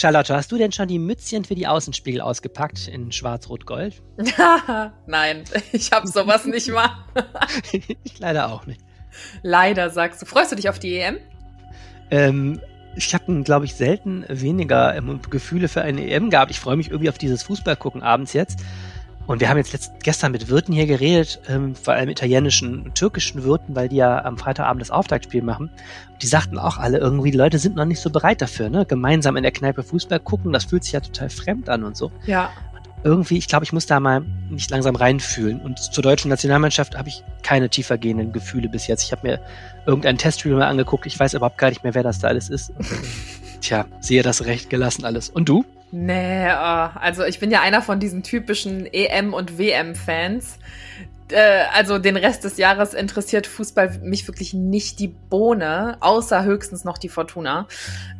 Charlotte, hast du denn schon die Mützchen für die Außenspiegel ausgepackt in Schwarz-Rot-Gold? Nein, ich habe sowas nicht mal. ich leider auch nicht. Leider sagst du. Freust du dich auf die EM? Ähm, ich habe, glaube ich, selten weniger ähm, Gefühle für eine EM gehabt. Ich freue mich irgendwie auf dieses Fußball gucken abends jetzt. Und wir haben jetzt letzt, gestern mit Wirten hier geredet, ähm, vor allem italienischen und türkischen Wirten, weil die ja am Freitagabend das Auftaktspiel machen. Und die sagten auch alle irgendwie, die Leute sind noch nicht so bereit dafür, ne? Gemeinsam in der Kneipe Fußball gucken, das fühlt sich ja total fremd an und so. Ja. Und irgendwie, ich glaube, ich muss da mal nicht langsam reinfühlen. Und zur deutschen Nationalmannschaft habe ich keine tiefergehenden Gefühle bis jetzt. Ich habe mir irgendeinen Testspiel mal angeguckt, ich weiß überhaupt gar nicht mehr, wer das da alles ist. Tja, sehe das recht gelassen alles. Und du? Nee, oh, also ich bin ja einer von diesen typischen EM- und WM-Fans. Äh, also den Rest des Jahres interessiert Fußball mich wirklich nicht die Bohne, außer höchstens noch die Fortuna.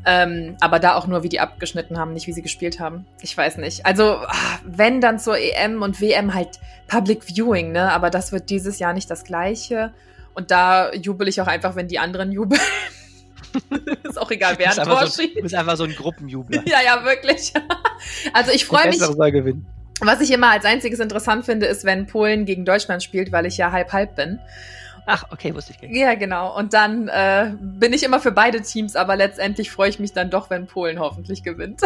Ähm, aber da auch nur, wie die abgeschnitten haben, nicht wie sie gespielt haben. Ich weiß nicht. Also ah, wenn dann zur EM und WM halt Public Viewing, ne? Aber das wird dieses Jahr nicht das gleiche. Und da jubel ich auch einfach, wenn die anderen jubeln. ist auch egal, wer ein Tor so, Du bist einfach so ein Gruppenjubler. ja, ja, wirklich. also ich freue mich. Was ich immer als einziges interessant finde, ist, wenn Polen gegen Deutschland spielt, weil ich ja halb-halb bin. Ach, okay, wusste ich nicht. Ja, genau. Und dann äh, bin ich immer für beide Teams, aber letztendlich freue ich mich dann doch, wenn Polen hoffentlich gewinnt.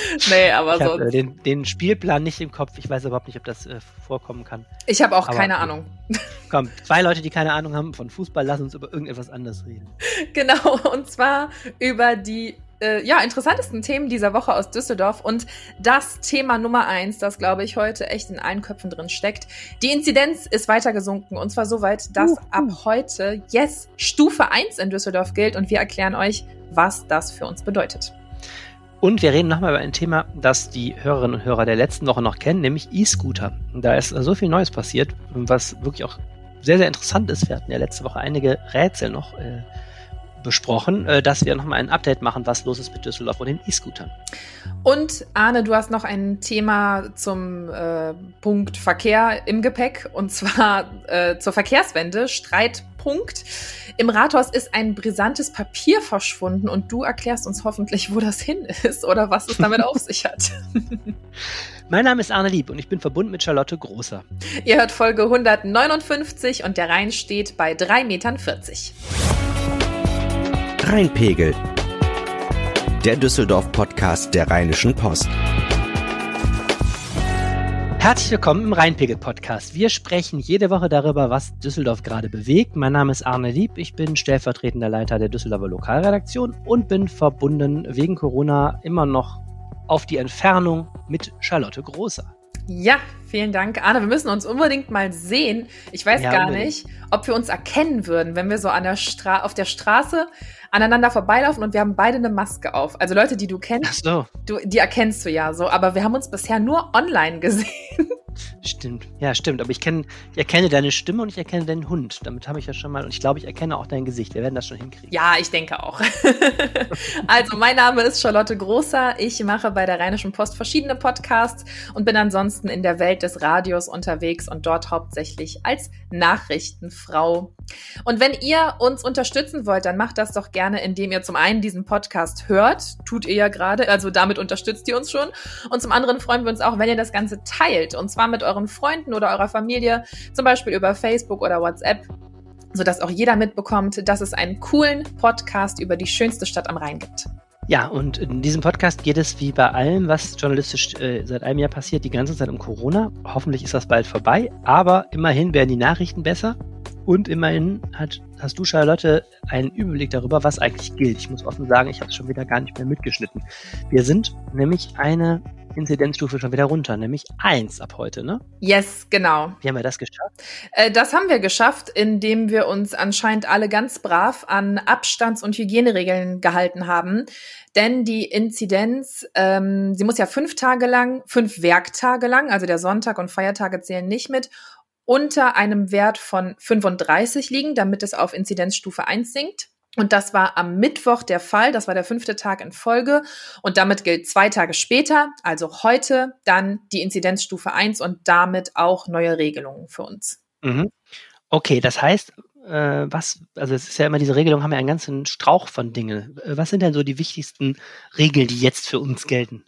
nee, aber so. Äh, den, den, Spielplan nicht im Kopf. Ich weiß überhaupt nicht, ob das äh, vorkommen kann. Ich habe auch aber, keine Ahnung. Komm, zwei Leute, die keine Ahnung haben von Fußball, lassen uns über irgendetwas anderes reden. Genau, und zwar über die äh, ja, interessantesten Themen dieser Woche aus Düsseldorf und das Thema Nummer eins, das glaube ich heute echt in allen Köpfen drin steckt. Die Inzidenz ist weiter gesunken und zwar so weit, dass uh, uh. ab heute Yes Stufe 1 in Düsseldorf gilt und wir erklären euch, was das für uns bedeutet. Und wir reden nochmal über ein Thema, das die Hörerinnen und Hörer der letzten Woche noch kennen, nämlich E-Scooter. Da ist so viel Neues passiert, was wirklich auch sehr, sehr interessant ist. Wir hatten ja letzte Woche einige Rätsel noch äh, besprochen, äh, dass wir nochmal ein Update machen, was los ist mit Düsseldorf und den E-Scootern. Und Arne, du hast noch ein Thema zum äh, Punkt Verkehr im Gepäck und zwar äh, zur Verkehrswende, Streitpunkt. Im Rathaus ist ein brisantes Papier verschwunden und du erklärst uns hoffentlich, wo das hin ist oder was es damit auf sich hat. Mein Name ist Arne Lieb und ich bin verbunden mit Charlotte Großer. Ihr hört Folge 159 und der Rhein steht bei 3,40 Metern. Rheinpegel. Der Düsseldorf-Podcast der Rheinischen Post. Herzlich willkommen im Rheinpegel-Podcast. Wir sprechen jede Woche darüber, was Düsseldorf gerade bewegt. Mein Name ist Arne Lieb, ich bin stellvertretender Leiter der Düsseldorfer Lokalredaktion und bin verbunden wegen Corona immer noch auf die Entfernung mit Charlotte Großer. Ja, vielen Dank. Arne, wir müssen uns unbedingt mal sehen. Ich weiß ja, gar nicht, ob wir uns erkennen würden, wenn wir so an der Stra auf der Straße aneinander vorbeilaufen und wir haben beide eine Maske auf. Also Leute, die du kennst, so. du, die erkennst du ja so, aber wir haben uns bisher nur online gesehen. Stimmt, ja, stimmt. Aber ich, kenn, ich erkenne deine Stimme und ich erkenne deinen Hund. Damit habe ich ja schon mal, und ich glaube, ich erkenne auch dein Gesicht. Wir werden das schon hinkriegen. Ja, ich denke auch. also, mein Name ist Charlotte Großer. Ich mache bei der Rheinischen Post verschiedene Podcasts und bin ansonsten in der Welt des Radios unterwegs und dort hauptsächlich als Nachrichtenfrau. Und wenn ihr uns unterstützen wollt, dann macht das doch gerne, indem ihr zum einen diesen Podcast hört. Tut ihr ja gerade, also damit unterstützt ihr uns schon. Und zum anderen freuen wir uns auch, wenn ihr das Ganze teilt. Und zwar mit euren Freunden oder eurer Familie, zum Beispiel über Facebook oder WhatsApp sodass auch jeder mitbekommt, dass es einen coolen Podcast über die schönste Stadt am Rhein gibt. Ja, und in diesem Podcast geht es wie bei allem, was journalistisch äh, seit einem Jahr passiert, die ganze Zeit um Corona. Hoffentlich ist das bald vorbei, aber immerhin werden die Nachrichten besser und immerhin hat, hast du, Charlotte, einen Überblick darüber, was eigentlich gilt. Ich muss offen sagen, ich habe es schon wieder gar nicht mehr mitgeschnitten. Wir sind nämlich eine Inzidenzstufe schon wieder runter, nämlich eins ab heute, ne? Yes, genau. Wie haben wir das geschafft? Äh, das haben wir geschafft, indem wir uns anscheinend alle ganz brav an Abstands- und Hygieneregeln gehalten haben. Denn die Inzidenz, ähm, sie muss ja fünf Tage lang, fünf Werktage lang, also der Sonntag und Feiertage zählen nicht mit, unter einem Wert von 35 liegen, damit es auf Inzidenzstufe 1 sinkt. Und das war am Mittwoch der Fall. Das war der fünfte Tag in Folge. Und damit gilt zwei Tage später, also heute, dann die Inzidenzstufe 1 und damit auch neue Regelungen für uns. Mhm. Okay, das heißt, äh, was, also es ist ja immer diese Regelung, haben ja einen ganzen Strauch von Dingen. Äh, was sind denn so die wichtigsten Regeln, die jetzt für uns gelten?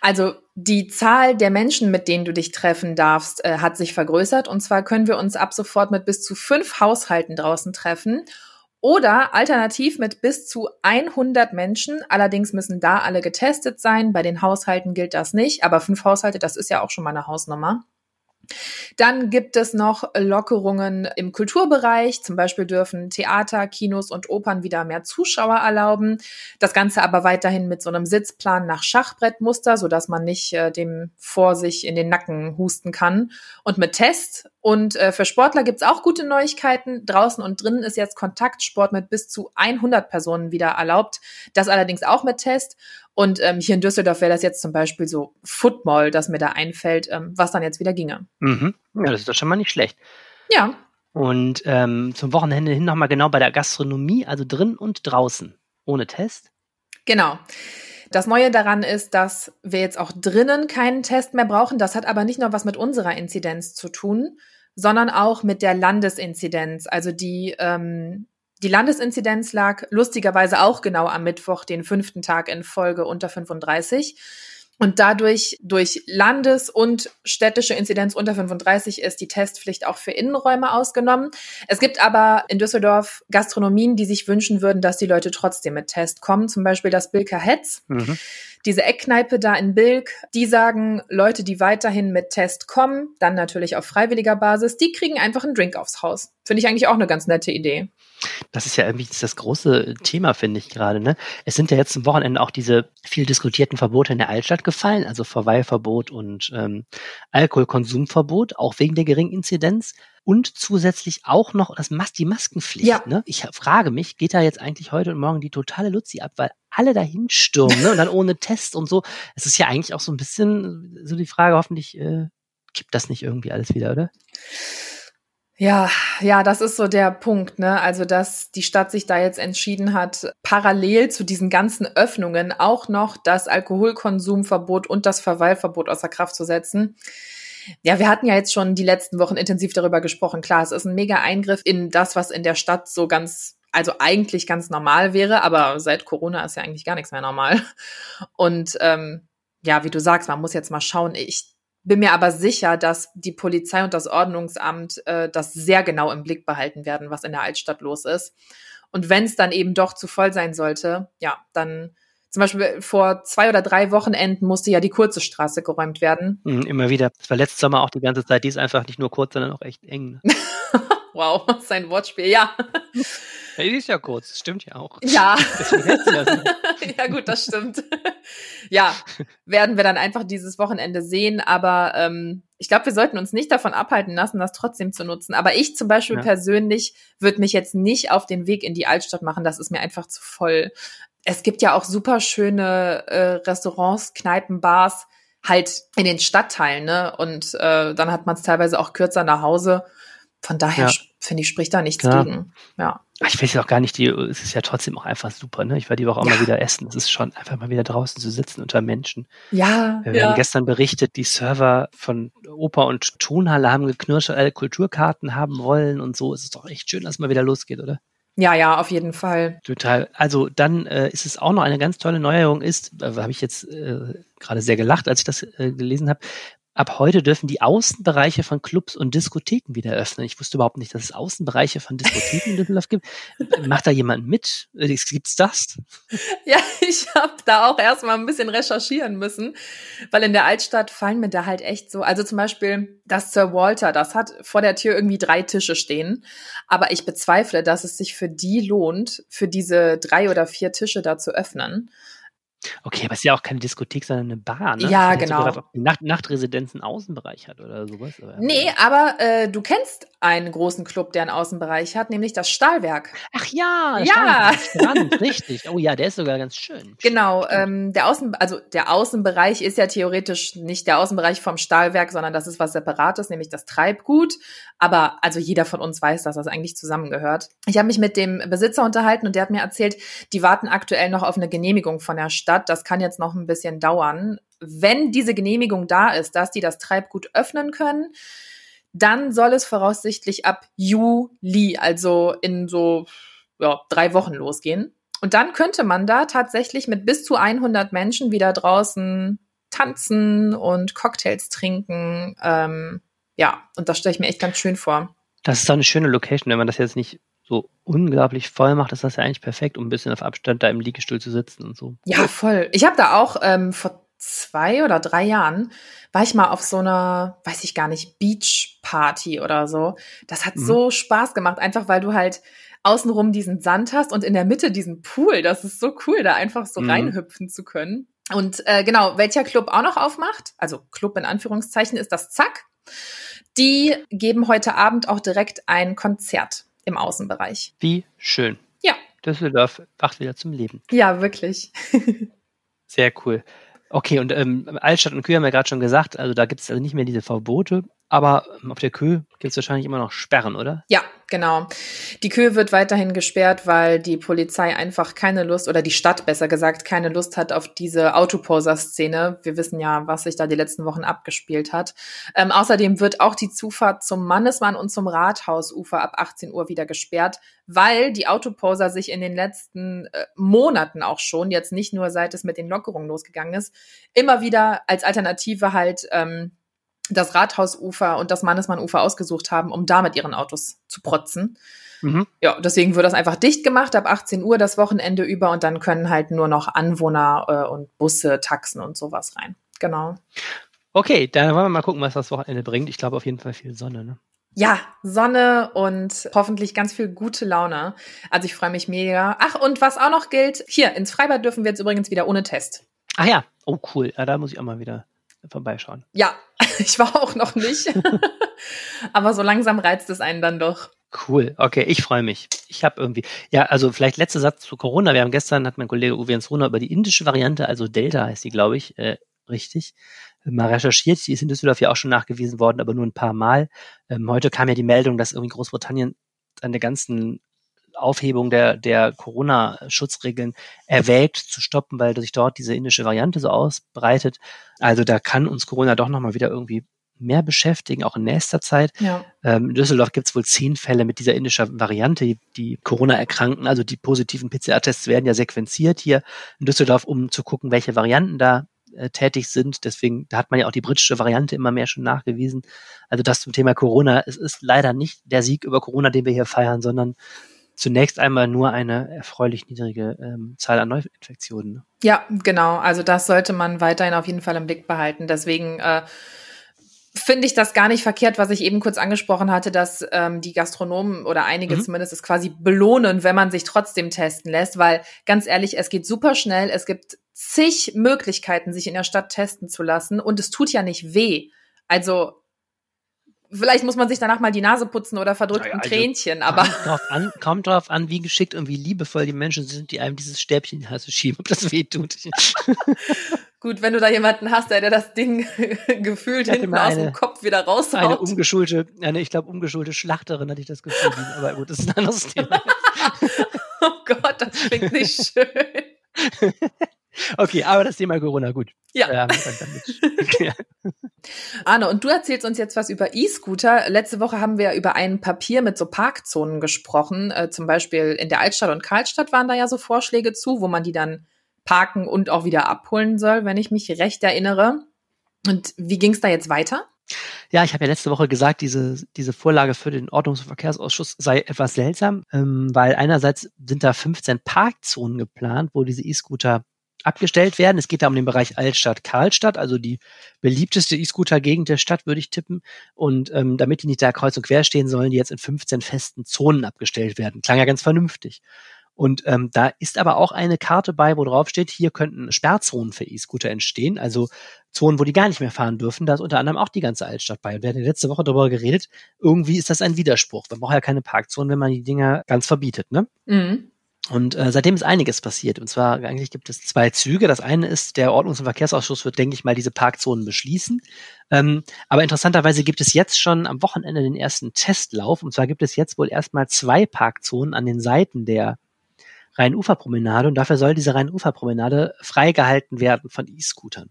Also die Zahl der Menschen, mit denen du dich treffen darfst, äh, hat sich vergrößert. Und zwar können wir uns ab sofort mit bis zu fünf Haushalten draußen treffen. Oder alternativ mit bis zu 100 Menschen. Allerdings müssen da alle getestet sein. Bei den Haushalten gilt das nicht. Aber fünf Haushalte, das ist ja auch schon mal eine Hausnummer. Dann gibt es noch Lockerungen im Kulturbereich. Zum Beispiel dürfen Theater, Kinos und Opern wieder mehr Zuschauer erlauben. Das Ganze aber weiterhin mit so einem Sitzplan nach Schachbrettmuster, sodass man nicht äh, dem vor sich in den Nacken husten kann. Und mit Test. Und äh, für Sportler gibt's auch gute Neuigkeiten. Draußen und drinnen ist jetzt Kontaktsport mit bis zu 100 Personen wieder erlaubt. Das allerdings auch mit Test. Und ähm, hier in Düsseldorf wäre das jetzt zum Beispiel so Football, das mir da einfällt, ähm, was dann jetzt wieder ginge. Mhm. Ja, das ist doch schon mal nicht schlecht. Ja. Und ähm, zum Wochenende hin nochmal genau bei der Gastronomie, also drin und draußen, ohne Test. Genau. Das Neue daran ist, dass wir jetzt auch drinnen keinen Test mehr brauchen. Das hat aber nicht nur was mit unserer Inzidenz zu tun, sondern auch mit der Landesinzidenz, also die ähm, die Landesinzidenz lag lustigerweise auch genau am Mittwoch, den fünften Tag in Folge unter 35. Und dadurch, durch Landes- und städtische Inzidenz unter 35 ist die Testpflicht auch für Innenräume ausgenommen. Es gibt aber in Düsseldorf Gastronomien, die sich wünschen würden, dass die Leute trotzdem mit Test kommen. Zum Beispiel das Bilker Hetz. Mhm. Diese Eckkneipe da in Bilk, die sagen, Leute, die weiterhin mit Test kommen, dann natürlich auf freiwilliger Basis, die kriegen einfach einen Drink aufs Haus. Finde ich eigentlich auch eine ganz nette Idee. Das ist ja irgendwie das große Thema, finde ich gerade. Ne? Es sind ja jetzt zum Wochenende auch diese viel diskutierten Verbote in der Altstadt gefallen, also Verweilverbot und ähm, Alkoholkonsumverbot, auch wegen der geringen Inzidenz. Und zusätzlich auch noch das Mas die Maskenpflicht. Ja. Ne? Ich frage mich, geht da jetzt eigentlich heute und morgen die totale Luzi ab, weil alle dahin stürmen ne? und dann ohne Test und so. Es ist ja eigentlich auch so ein bisschen so die Frage, hoffentlich äh, kippt das nicht irgendwie alles wieder, oder? Ja, ja, das ist so der Punkt, ne? Also, dass die Stadt sich da jetzt entschieden hat, parallel zu diesen ganzen Öffnungen auch noch das Alkoholkonsumverbot und das Verweilverbot außer Kraft zu setzen. Ja, wir hatten ja jetzt schon die letzten Wochen intensiv darüber gesprochen. Klar, es ist ein mega Eingriff in das, was in der Stadt so ganz, also eigentlich ganz normal wäre, aber seit Corona ist ja eigentlich gar nichts mehr normal. Und ähm, ja, wie du sagst, man muss jetzt mal schauen. Ich bin mir aber sicher, dass die Polizei und das Ordnungsamt äh, das sehr genau im Blick behalten werden, was in der Altstadt los ist. Und wenn es dann eben doch zu voll sein sollte, ja, dann zum Beispiel vor zwei oder drei Wochenenden musste ja die kurze Straße geräumt werden. Mhm, immer wieder. Das war letztes Sommer auch die ganze Zeit. Die ist einfach nicht nur kurz, sondern auch echt eng. Ne? wow, sein Wortspiel, ja. Ja, die ist ja kurz, das stimmt ja auch. Ja. ja, gut, das stimmt. ja, werden wir dann einfach dieses Wochenende sehen, aber ähm, ich glaube, wir sollten uns nicht davon abhalten lassen, das trotzdem zu nutzen. Aber ich zum Beispiel ja. persönlich würde mich jetzt nicht auf den Weg in die Altstadt machen, das ist mir einfach zu voll. Es gibt ja auch super schöne äh, Restaurants, Kneipen, Bars, halt in den Stadtteilen, ne? Und äh, dann hat man es teilweise auch kürzer nach Hause. Von daher ja. finde ich, spricht da nichts Klar. gegen. Ja. Ich weiß ja auch gar nicht, die, es ist ja trotzdem auch einfach super, ne? Ich war die Woche auch ja. mal wieder essen. Es ist schon einfach mal wieder draußen zu sitzen unter Menschen. Ja. Wir ja. haben gestern berichtet, die Server von Oper und Tonhalle haben geknirscht, alle Kulturkarten haben wollen und so. Es ist doch echt schön, dass mal wieder losgeht, oder? Ja, ja, auf jeden Fall. Total. Also dann äh, ist es auch noch eine ganz tolle Neuerung ist, äh, habe ich jetzt äh, gerade sehr gelacht, als ich das äh, gelesen habe, ab heute dürfen die Außenbereiche von Clubs und Diskotheken wieder öffnen. Ich wusste überhaupt nicht, dass es Außenbereiche von Diskotheken in Düsseldorf gibt. Macht da jemand mit? Gibt's das? Ja, ich habe da auch erstmal ein bisschen recherchieren müssen, weil in der Altstadt fallen mir da halt echt so, also zum Beispiel das Sir Walter, das hat vor der Tür irgendwie drei Tische stehen, aber ich bezweifle, dass es sich für die lohnt, für diese drei oder vier Tische da zu öffnen. Okay, aber es ist ja auch keine Diskothek, sondern eine Bar, ne? Ja, genau. Sogar, ob die Nacht Nachtresidenz einen Außenbereich hat oder sowas. Aber nee, aber äh, du kennst einen großen Club, der einen Außenbereich hat, nämlich das Stahlwerk. Ach ja, ja. Strand, richtig. Oh ja, der ist sogar ganz schön. Genau, ähm, der Außen, also der Außenbereich ist ja theoretisch nicht der Außenbereich vom Stahlwerk, sondern das ist was Separates, nämlich das Treibgut. Aber also jeder von uns weiß, dass das eigentlich zusammengehört. Ich habe mich mit dem Besitzer unterhalten und der hat mir erzählt, die warten aktuell noch auf eine Genehmigung von der Stadt Stadt. Das kann jetzt noch ein bisschen dauern. Wenn diese Genehmigung da ist, dass die das Treibgut öffnen können, Dann soll es voraussichtlich ab Juli, also in so ja, drei Wochen losgehen. Und dann könnte man da tatsächlich mit bis zu 100 Menschen wieder draußen tanzen und Cocktails trinken. Ähm, ja, und das stelle ich mir echt ganz schön vor. Das ist doch eine schöne Location, wenn man das jetzt nicht so unglaublich voll macht, ist das ja eigentlich perfekt, um ein bisschen auf Abstand da im Liegestuhl zu sitzen und so. Ja, voll. Ich habe da auch ähm, vor zwei oder drei Jahren war ich mal auf so einer, weiß ich gar nicht, Beach-Party oder so. Das hat mhm. so Spaß gemacht, einfach weil du halt außenrum diesen Sand hast und in der Mitte diesen Pool. Das ist so cool, da einfach so mhm. reinhüpfen zu können. Und äh, genau, welcher Club auch noch aufmacht, also Club in Anführungszeichen, ist das Zack. Die geben heute Abend auch direkt ein Konzert im Außenbereich. Wie schön. Ja. Düsseldorf wacht wieder zum Leben. Ja, wirklich. Sehr cool. Okay, und ähm, Altstadt und Kühe haben wir gerade schon gesagt, also da gibt es also nicht mehr diese Verbote, aber auf der Kühe gibt es wahrscheinlich immer noch Sperren, oder? Ja, genau. Die Kühe wird weiterhin gesperrt, weil die Polizei einfach keine Lust, oder die Stadt besser gesagt, keine Lust hat auf diese Autoposer-Szene. Wir wissen ja, was sich da die letzten Wochen abgespielt hat. Ähm, außerdem wird auch die Zufahrt zum Mannesmann und zum Rathausufer ab 18 Uhr wieder gesperrt, weil die Autoposer sich in den letzten äh, Monaten auch schon, jetzt nicht nur seit es mit den Lockerungen losgegangen ist, immer wieder als Alternative halt ähm, das Rathausufer und das Mannesmannufer ausgesucht haben, um da mit ihren Autos zu protzen. Mhm. Ja, deswegen wird das einfach dicht gemacht ab 18 Uhr das Wochenende über und dann können halt nur noch Anwohner äh, und Busse, Taxen und sowas rein. Genau. Okay, dann wollen wir mal gucken, was das Wochenende bringt. Ich glaube auf jeden Fall viel Sonne, ne? Ja, Sonne und hoffentlich ganz viel gute Laune. Also ich freue mich mega. Ach, und was auch noch gilt, hier ins Freibad dürfen wir jetzt übrigens wieder ohne Test. Ach ja, oh cool. Ja, da muss ich auch mal wieder vorbeischauen. Ja, ich war auch noch nicht. Aber so langsam reizt es einen dann doch. Cool, okay, ich freue mich. Ich habe irgendwie, ja, also vielleicht letzter Satz zu Corona. Wir haben gestern, hat mein Kollege Uwe Jens Runa über die indische Variante, also Delta heißt die, glaube ich, äh, richtig, mal recherchiert. Die ist in Düsseldorf ja auch schon nachgewiesen worden, aber nur ein paar Mal. Ähm, heute kam ja die Meldung, dass irgendwie Großbritannien an der ganzen Aufhebung der, der Corona-Schutzregeln erwägt zu stoppen, weil sich dort diese indische Variante so ausbreitet. Also da kann uns Corona doch nochmal wieder irgendwie mehr beschäftigen, auch in nächster Zeit. Ja. Ähm, in Düsseldorf gibt es wohl zehn Fälle mit dieser indischen Variante, die, die Corona erkranken. Also die positiven PCR-Tests werden ja sequenziert hier in Düsseldorf, um zu gucken, welche Varianten da äh, tätig sind. Deswegen, da hat man ja auch die britische Variante immer mehr schon nachgewiesen. Also das zum Thema Corona. Es ist leider nicht der Sieg über Corona, den wir hier feiern, sondern zunächst einmal nur eine erfreulich niedrige ähm, Zahl an Neuinfektionen. Ne? Ja, genau. Also das sollte man weiterhin auf jeden Fall im Blick behalten. Deswegen äh, finde ich das gar nicht verkehrt, was ich eben kurz angesprochen hatte, dass ähm, die Gastronomen oder einige mhm. zumindest es quasi belohnen, wenn man sich trotzdem testen lässt, weil ganz ehrlich, es geht super schnell. Es gibt zig Möglichkeiten, sich in der Stadt testen zu lassen und es tut ja nicht weh. Also Vielleicht muss man sich danach mal die Nase putzen oder verdrückt ein also, Tränchen, aber. Kommt drauf, an, kommt drauf an, wie geschickt und wie liebevoll die Menschen sind, die einem dieses Stäbchen in die Nase schieben, ob das weh tut. Gut, wenn du da jemanden hast, der, das Ding gefühlt hinten eine, aus dem Kopf wieder raushaut. Eine umgeschulte, eine, ich glaube, umgeschulte Schlachterin hatte ich das Gefühl. Aber gut, das ist ein anderes Thema. oh Gott, das klingt nicht schön. Okay, aber das Thema Corona, gut. Ja. Ja. Arne, und du erzählst uns jetzt was über E-Scooter. Letzte Woche haben wir über ein Papier mit so Parkzonen gesprochen. Äh, zum Beispiel in der Altstadt und Karlstadt waren da ja so Vorschläge zu, wo man die dann parken und auch wieder abholen soll, wenn ich mich recht erinnere. Und wie ging es da jetzt weiter? Ja, ich habe ja letzte Woche gesagt, diese, diese Vorlage für den Ordnungs- und Verkehrsausschuss sei etwas seltsam, ähm, weil einerseits sind da 15 Parkzonen geplant, wo diese E-Scooter abgestellt werden. Es geht da um den Bereich Altstadt-Karlstadt, also die beliebteste E-Scooter-Gegend der Stadt, würde ich tippen. Und ähm, damit die nicht da kreuz und quer stehen, sollen die jetzt in 15 festen Zonen abgestellt werden. Klang ja ganz vernünftig. Und ähm, da ist aber auch eine Karte bei, wo drauf steht, hier könnten Sperrzonen für E-Scooter entstehen, also Zonen, wo die gar nicht mehr fahren dürfen. Da ist unter anderem auch die ganze Altstadt bei. Und wir hatten letzte Woche darüber geredet, irgendwie ist das ein Widerspruch. Man braucht ja keine Parkzonen, wenn man die Dinger ganz verbietet, ne? Mhm. Und äh, seitdem ist einiges passiert. Und zwar eigentlich gibt es zwei Züge. Das eine ist, der Ordnungs- und Verkehrsausschuss wird, denke ich mal, diese Parkzonen beschließen. Ähm, aber interessanterweise gibt es jetzt schon am Wochenende den ersten Testlauf. Und zwar gibt es jetzt wohl erstmal zwei Parkzonen an den Seiten der Rhein-Ufer-Promenade. Und dafür soll diese Rhein-Ufer-Promenade freigehalten werden von E-Scootern.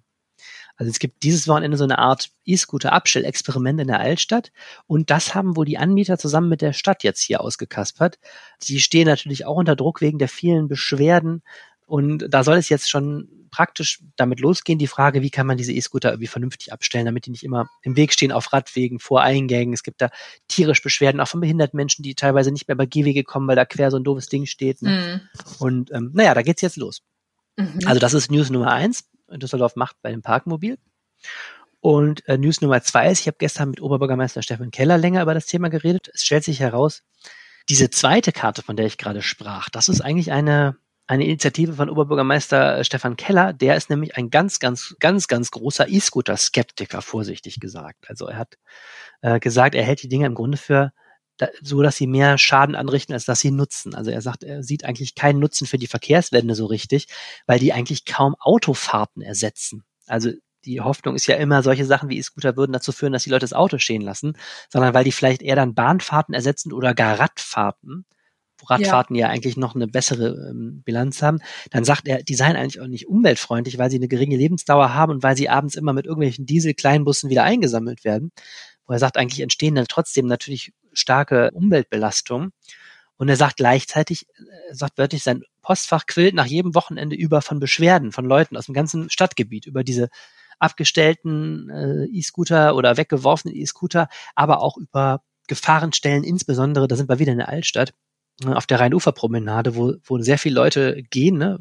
Also es gibt dieses Wochenende so eine Art E-Scooter-Abstellexperiment in der Altstadt und das haben wohl die Anbieter zusammen mit der Stadt jetzt hier ausgekaspert. Sie stehen natürlich auch unter Druck wegen der vielen Beschwerden und da soll es jetzt schon praktisch damit losgehen, die Frage, wie kann man diese E-Scooter irgendwie vernünftig abstellen, damit die nicht immer im Weg stehen auf Radwegen, vor Eingängen. Es gibt da tierisch Beschwerden, auch von behinderten Menschen, die teilweise nicht mehr bei Gehwege kommen, weil da quer so ein doofes Ding steht. Ne? Mhm. Und ähm, naja, da geht's jetzt los. Mhm. Also das ist News Nummer eins. Düsseldorf macht bei dem Parkmobil. Und äh, News Nummer zwei ist, ich habe gestern mit Oberbürgermeister Stefan Keller länger über das Thema geredet. Es stellt sich heraus, diese zweite Karte, von der ich gerade sprach, das ist eigentlich eine eine Initiative von Oberbürgermeister äh, Stefan Keller, der ist nämlich ein ganz, ganz, ganz, ganz großer E-Scooter-Skeptiker, vorsichtig gesagt. Also er hat äh, gesagt, er hält die Dinge im Grunde für da, so, dass sie mehr Schaden anrichten, als dass sie nutzen. Also er sagt, er sieht eigentlich keinen Nutzen für die Verkehrswende so richtig, weil die eigentlich kaum Autofahrten ersetzen. Also die Hoffnung ist ja immer, solche Sachen wie E-Scooter würden dazu führen, dass die Leute das Auto stehen lassen, sondern weil die vielleicht eher dann Bahnfahrten ersetzen oder gar Radfahrten wo Radfahrten ja. ja, eigentlich noch eine bessere ähm, Bilanz haben, dann sagt er, die seien eigentlich auch nicht umweltfreundlich, weil sie eine geringe Lebensdauer haben und weil sie abends immer mit irgendwelchen Diesel-Kleinbussen wieder eingesammelt werden. Wo er sagt, eigentlich entstehen dann trotzdem natürlich starke Umweltbelastungen. Und er sagt gleichzeitig, er sagt wörtlich, sein Postfach quillt nach jedem Wochenende über von Beschwerden von Leuten aus dem ganzen Stadtgebiet über diese abgestellten äh, E-Scooter oder weggeworfenen E-Scooter, aber auch über Gefahrenstellen, insbesondere, da sind wir wieder in der Altstadt, auf der Rheinuferpromenade, wo, wo sehr viele Leute gehen, ne,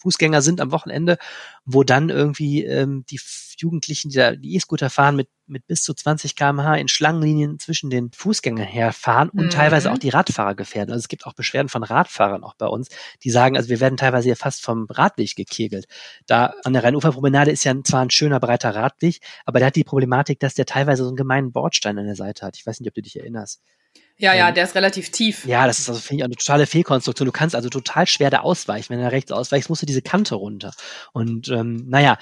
Fußgänger sind am Wochenende, wo dann irgendwie ähm, die Jugendlichen, die da die E-Scooter fahren, mit, mit bis zu 20 kmh in Schlangenlinien zwischen den Fußgängern herfahren und mhm. teilweise auch die Radfahrer gefährden. Also es gibt auch Beschwerden von Radfahrern auch bei uns, die sagen, also wir werden teilweise hier fast vom Radweg gekegelt. Da an der Rheinuferpromenade ist ja zwar ein schöner breiter Radweg, aber der hat die Problematik, dass der teilweise so einen gemeinen Bordstein an der Seite hat. Ich weiß nicht, ob du dich erinnerst. Ja, ja, ähm, der ist relativ tief. Ja, das ist also, finde ich, eine totale Fehlkonstruktion. Du kannst also total schwer da ausweichen. Wenn du rechts ausweichst, musst du diese Kante runter. Und ähm, naja,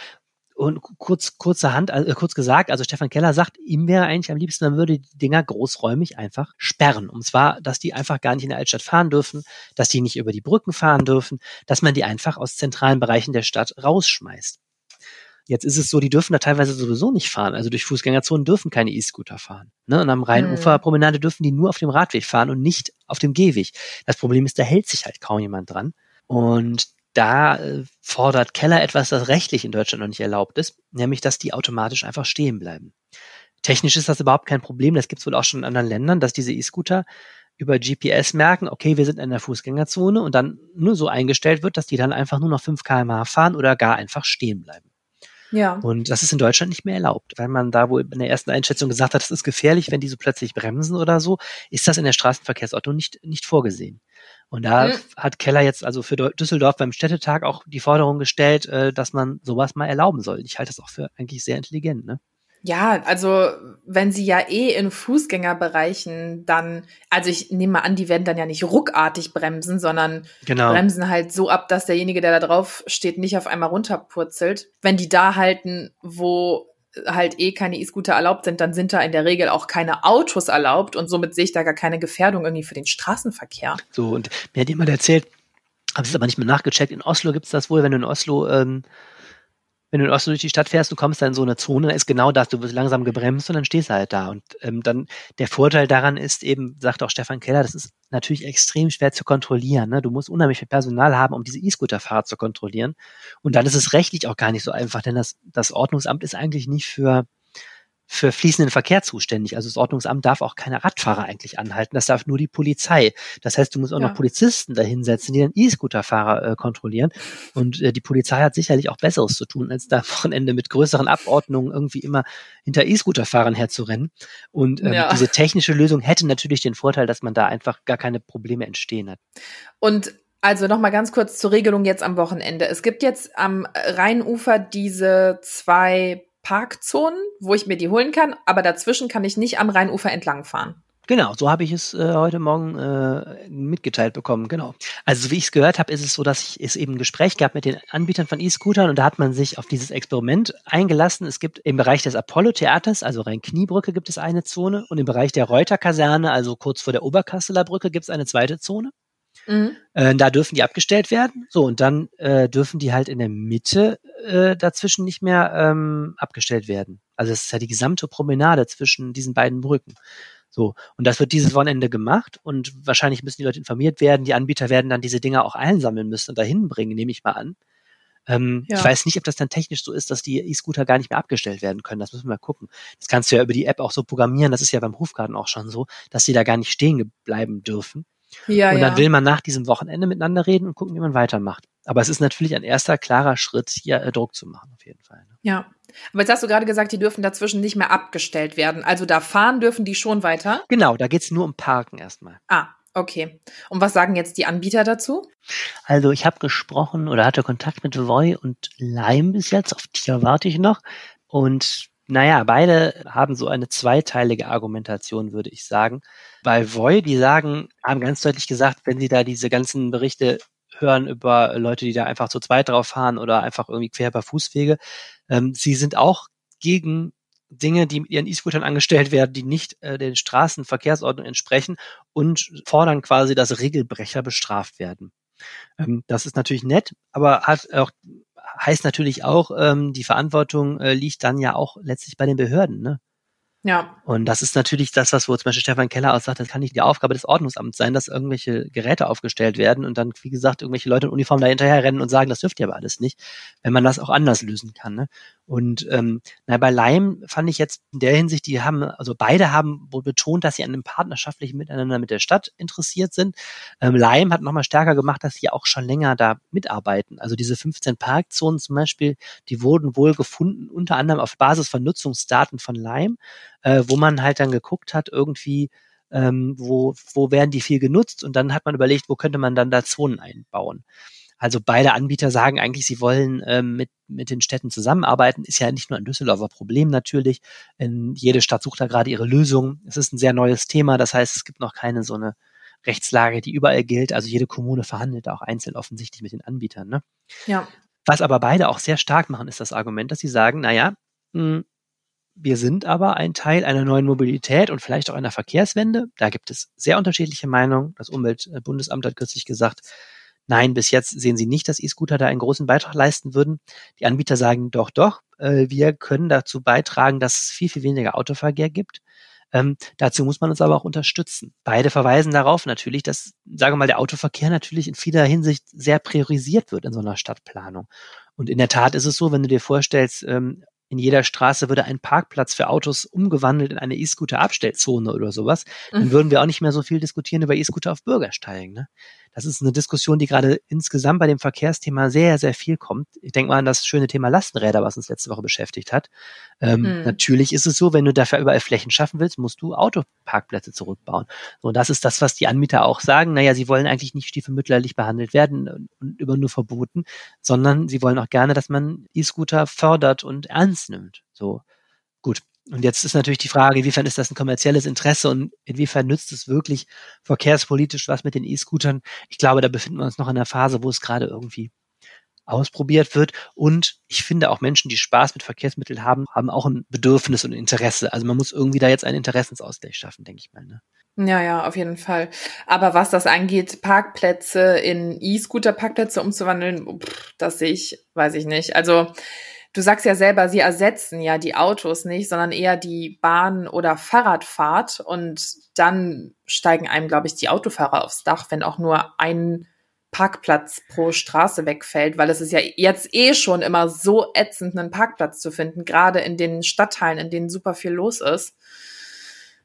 und kurz, kurzerhand, äh, kurz gesagt, also Stefan Keller sagt, ihm wäre eigentlich am liebsten, man würde die Dinger großräumig einfach sperren. Und zwar, dass die einfach gar nicht in der Altstadt fahren dürfen, dass die nicht über die Brücken fahren dürfen, dass man die einfach aus zentralen Bereichen der Stadt rausschmeißt. Jetzt ist es so, die dürfen da teilweise sowieso nicht fahren. Also durch Fußgängerzonen dürfen keine E-Scooter fahren. Ne? Und am Rheinuferpromenade dürfen die nur auf dem Radweg fahren und nicht auf dem Gehweg. Das Problem ist, da hält sich halt kaum jemand dran. Und da äh, fordert Keller etwas, das rechtlich in Deutschland noch nicht erlaubt ist, nämlich, dass die automatisch einfach stehen bleiben. Technisch ist das überhaupt kein Problem. Das gibt es wohl auch schon in anderen Ländern, dass diese E-Scooter über GPS merken, okay, wir sind in der Fußgängerzone und dann nur so eingestellt wird, dass die dann einfach nur noch 5 kmh fahren oder gar einfach stehen bleiben. Ja. Und das ist in Deutschland nicht mehr erlaubt, weil man da wohl in der ersten Einschätzung gesagt hat, das ist gefährlich, wenn die so plötzlich bremsen oder so, ist das in der Straßenverkehrsordnung nicht, nicht vorgesehen. Und da mhm. hat Keller jetzt also für Düsseldorf beim Städtetag auch die Forderung gestellt, äh, dass man sowas mal erlauben soll. Ich halte das auch für eigentlich sehr intelligent, ne? Ja, also wenn sie ja eh in Fußgängerbereichen dann, also ich nehme mal an, die werden dann ja nicht ruckartig bremsen, sondern genau. bremsen halt so ab, dass derjenige, der da drauf steht, nicht auf einmal runterpurzelt. Wenn die da halten, wo halt eh keine E-Scooter erlaubt sind, dann sind da in der Regel auch keine Autos erlaubt und somit sehe ich da gar keine Gefährdung irgendwie für den Straßenverkehr. So, und mir hat jemand erzählt, habe es aber nicht mehr nachgecheckt, in Oslo gibt es das wohl, wenn du in Oslo ähm, wenn du in Oslo durch die Stadt fährst, du kommst dann in so eine Zone, da ist genau das, du wirst langsam gebremst und dann stehst du halt da. Und ähm, dann der Vorteil daran ist eben, sagt auch Stefan Keller, das ist natürlich extrem schwer zu kontrollieren. Ne? Du musst unheimlich viel Personal haben, um diese E-Scooter-Fahrer zu kontrollieren. Und dann ist es rechtlich auch gar nicht so einfach, denn das, das Ordnungsamt ist eigentlich nicht für für fließenden Verkehr zuständig. Also das Ordnungsamt darf auch keine Radfahrer eigentlich anhalten, das darf nur die Polizei. Das heißt, du musst auch ja. noch Polizisten dahinsetzen, die dann E-Scooter-Fahrer äh, kontrollieren. Und äh, die Polizei hat sicherlich auch Besseres zu tun, als da am Wochenende mit größeren Abordnungen irgendwie immer hinter E-Scooter-Fahrern herzurennen. Und ähm, ja. diese technische Lösung hätte natürlich den Vorteil, dass man da einfach gar keine Probleme entstehen hat. Und also nochmal ganz kurz zur Regelung jetzt am Wochenende. Es gibt jetzt am Rheinufer diese zwei Parkzonen, wo ich mir die holen kann, aber dazwischen kann ich nicht am Rheinufer entlang fahren. Genau, so habe ich es äh, heute Morgen äh, mitgeteilt bekommen, genau. Also wie ich es gehört habe, ist es so, dass ich, es eben ein Gespräch gab mit den Anbietern von E-Scootern und da hat man sich auf dieses Experiment eingelassen. Es gibt im Bereich des Apollo-Theaters, also Rhein-Kniebrücke, gibt es eine Zone und im Bereich der Reuter-Kaserne, also kurz vor der Oberkasseler Brücke, gibt es eine zweite Zone. Mhm. Äh, da dürfen die abgestellt werden. So, und dann äh, dürfen die halt in der Mitte äh, dazwischen nicht mehr ähm, abgestellt werden. Also es ist ja die gesamte Promenade zwischen diesen beiden Brücken. So, und das wird dieses Wochenende gemacht und wahrscheinlich müssen die Leute informiert werden. Die Anbieter werden dann diese Dinger auch einsammeln müssen und dahin bringen, nehme ich mal an. Ähm, ja. Ich weiß nicht, ob das dann technisch so ist, dass die E-Scooter gar nicht mehr abgestellt werden können. Das müssen wir mal gucken. Das kannst du ja über die App auch so programmieren. Das ist ja beim Hofgarten auch schon so, dass sie da gar nicht stehen bleiben dürfen. Ja, und dann ja. will man nach diesem Wochenende miteinander reden und gucken, wie man weitermacht. Aber es ist natürlich ein erster klarer Schritt, hier äh, Druck zu machen, auf jeden Fall. Ne? Ja. Aber jetzt hast du gerade gesagt, die dürfen dazwischen nicht mehr abgestellt werden. Also da fahren dürfen die schon weiter? Genau, da geht's nur um Parken erstmal. Ah, okay. Und was sagen jetzt die Anbieter dazu? Also ich habe gesprochen oder hatte Kontakt mit Voy und Lime bis jetzt. Auf Tier warte ich noch. Und naja, beide haben so eine zweiteilige Argumentation, würde ich sagen. Bei Voy, die sagen, haben ganz deutlich gesagt, wenn sie da diese ganzen Berichte hören über Leute, die da einfach zu zweit drauf fahren oder einfach irgendwie quer über Fußwege, ähm, sie sind auch gegen Dinge, die mit ihren E-Scootern angestellt werden, die nicht äh, den Straßenverkehrsordnungen entsprechen und fordern quasi, dass Regelbrecher bestraft werden. Ähm, das ist natürlich nett, aber hat auch heißt natürlich auch, ähm, die Verantwortung äh, liegt dann ja auch letztlich bei den Behörden. Ne? Ja. Und das ist natürlich das, was wo zum Beispiel Stefan Keller auch sagt, das kann nicht die Aufgabe des Ordnungsamts sein, dass irgendwelche Geräte aufgestellt werden und dann, wie gesagt, irgendwelche Leute in Uniform da hinterher rennen und sagen, das dürft ihr aber alles nicht, wenn man das auch anders lösen kann. Ne? Und ähm, na, bei Leim fand ich jetzt in der Hinsicht, die haben, also beide haben wohl betont, dass sie an einem partnerschaftlichen Miteinander mit der Stadt interessiert sind. Ähm, Leim hat nochmal stärker gemacht, dass sie auch schon länger da mitarbeiten. Also diese 15 Parkzonen zum Beispiel, die wurden wohl gefunden, unter anderem auf Basis von Nutzungsdaten von Leim, äh, wo man halt dann geguckt hat, irgendwie, ähm, wo, wo werden die viel genutzt und dann hat man überlegt, wo könnte man dann da Zonen einbauen. Also beide Anbieter sagen eigentlich, sie wollen ähm, mit, mit den Städten zusammenarbeiten. Ist ja nicht nur ein Düsseldorfer Problem natürlich. In, jede Stadt sucht da gerade ihre Lösung. Es ist ein sehr neues Thema. Das heißt, es gibt noch keine so eine Rechtslage, die überall gilt. Also jede Kommune verhandelt auch einzeln offensichtlich mit den Anbietern. Ne? Ja. Was aber beide auch sehr stark machen, ist das Argument, dass sie sagen, naja, mh, hm, wir sind aber ein Teil einer neuen Mobilität und vielleicht auch einer Verkehrswende. Da gibt es sehr unterschiedliche Meinungen. Das Umweltbundesamt hat kürzlich gesagt, Nein, bis jetzt sehen sie nicht, dass E-Scooter da einen großen Beitrag leisten würden. Die Anbieter sagen doch, doch, äh, wir können dazu beitragen, dass es viel, viel weniger Autoverkehr gibt. Ähm, dazu muss man uns aber auch unterstützen. Beide verweisen darauf natürlich, dass, sagen wir mal, der Autoverkehr natürlich in vieler Hinsicht sehr priorisiert wird in so einer Stadtplanung. Und in der Tat ist es so, wenn du dir vorstellst, ähm, in jeder Straße würde ein Parkplatz für Autos umgewandelt in eine E-Scooter-Abstellzone oder sowas, mhm. dann würden wir auch nicht mehr so viel diskutieren über E-Scooter auf Bürgersteigen. Ne? Das ist eine Diskussion, die gerade insgesamt bei dem Verkehrsthema sehr, sehr viel kommt. Ich denke mal an das schöne Thema Lastenräder, was uns letzte Woche beschäftigt hat. Ähm, mhm. Natürlich ist es so, wenn du dafür überall Flächen schaffen willst, musst du Autoparkplätze zurückbauen. So, das ist das, was die Anbieter auch sagen. Naja, sie wollen eigentlich nicht stiefmütterlich behandelt werden und über nur verboten, sondern sie wollen auch gerne, dass man E-Scooter fördert und ernst nimmt. So, gut. Und jetzt ist natürlich die Frage, inwiefern ist das ein kommerzielles Interesse und inwiefern nützt es wirklich verkehrspolitisch was mit den E-Scootern? Ich glaube, da befinden wir uns noch in einer Phase, wo es gerade irgendwie ausprobiert wird. Und ich finde auch Menschen, die Spaß mit Verkehrsmitteln haben, haben auch ein Bedürfnis und ein Interesse. Also man muss irgendwie da jetzt einen Interessensausgleich schaffen, denke ich mal. Ne? Ja, ja, auf jeden Fall. Aber was das angeht, Parkplätze in E-Scooter-Parkplätze umzuwandeln, pff, das sehe ich, weiß ich nicht. Also Du sagst ja selber, sie ersetzen ja die Autos nicht, sondern eher die Bahn- oder Fahrradfahrt. Und dann steigen einem, glaube ich, die Autofahrer aufs Dach, wenn auch nur ein Parkplatz pro Straße wegfällt, weil es ist ja jetzt eh schon immer so ätzend, einen Parkplatz zu finden, gerade in den Stadtteilen, in denen super viel los ist.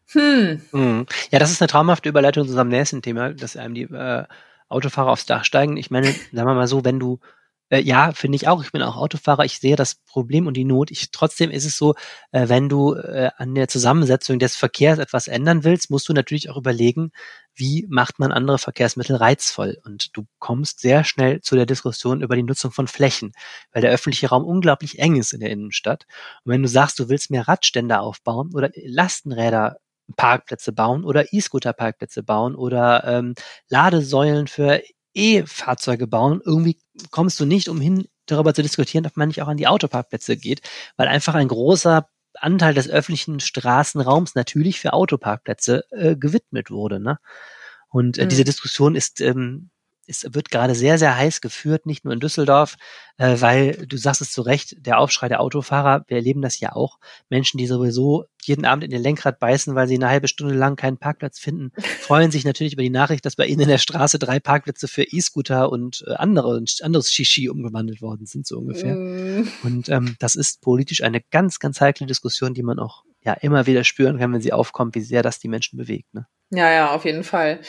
Hm. hm. Ja, das ist eine traumhafte Überleitung zu unserem nächsten Thema, dass einem die äh, Autofahrer aufs Dach steigen. Ich meine, sagen wir mal so, wenn du äh, ja, finde ich auch. Ich bin auch Autofahrer. Ich sehe das Problem und die Not. Ich, trotzdem ist es so, äh, wenn du äh, an der Zusammensetzung des Verkehrs etwas ändern willst, musst du natürlich auch überlegen, wie macht man andere Verkehrsmittel reizvoll? Und du kommst sehr schnell zu der Diskussion über die Nutzung von Flächen, weil der öffentliche Raum unglaublich eng ist in der Innenstadt. Und wenn du sagst, du willst mehr Radstände aufbauen oder Lastenräder Parkplätze bauen oder E-Scooter-Parkplätze bauen oder ähm, Ladesäulen für E-Fahrzeuge bauen, irgendwie kommst du nicht umhin, darüber zu diskutieren, ob man nicht auch an die Autoparkplätze geht, weil einfach ein großer Anteil des öffentlichen Straßenraums natürlich für Autoparkplätze äh, gewidmet wurde. Ne? Und äh, mhm. diese Diskussion ist ähm, es wird gerade sehr, sehr heiß geführt, nicht nur in Düsseldorf, äh, weil du sagst es zu Recht, der Aufschrei der Autofahrer, wir erleben das ja auch. Menschen, die sowieso jeden Abend in den Lenkrad beißen, weil sie eine halbe Stunde lang keinen Parkplatz finden, freuen sich natürlich über die Nachricht, dass bei ihnen in der Straße drei Parkplätze für E-Scooter und äh, andere, anderes Shishi umgewandelt worden sind, so ungefähr. Mm. Und ähm, das ist politisch eine ganz, ganz heikle Diskussion, die man auch ja immer wieder spüren kann, wenn sie aufkommt, wie sehr das die Menschen bewegt. Ne? Ja, ja, auf jeden Fall.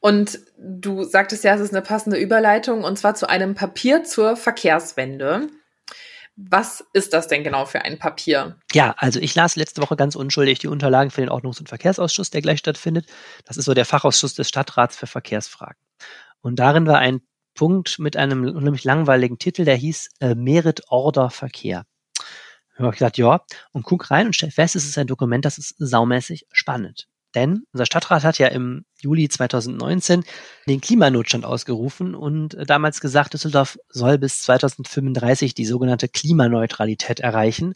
Und du sagtest ja, es ist eine passende Überleitung und zwar zu einem Papier zur Verkehrswende. Was ist das denn genau für ein Papier? Ja, also ich las letzte Woche ganz unschuldig die Unterlagen für den Ordnungs- und Verkehrsausschuss, der gleich stattfindet. Das ist so der Fachausschuss des Stadtrats für Verkehrsfragen. Und darin war ein Punkt mit einem unheimlich langweiligen Titel, der hieß äh, Merit Order Verkehr. Ich habe gesagt, ja, und guck rein und stell fest, es ist ein Dokument, das ist saumäßig spannend. Denn unser Stadtrat hat ja im Juli 2019 den Klimanotstand ausgerufen und äh, damals gesagt, Düsseldorf soll bis 2035 die sogenannte Klimaneutralität erreichen,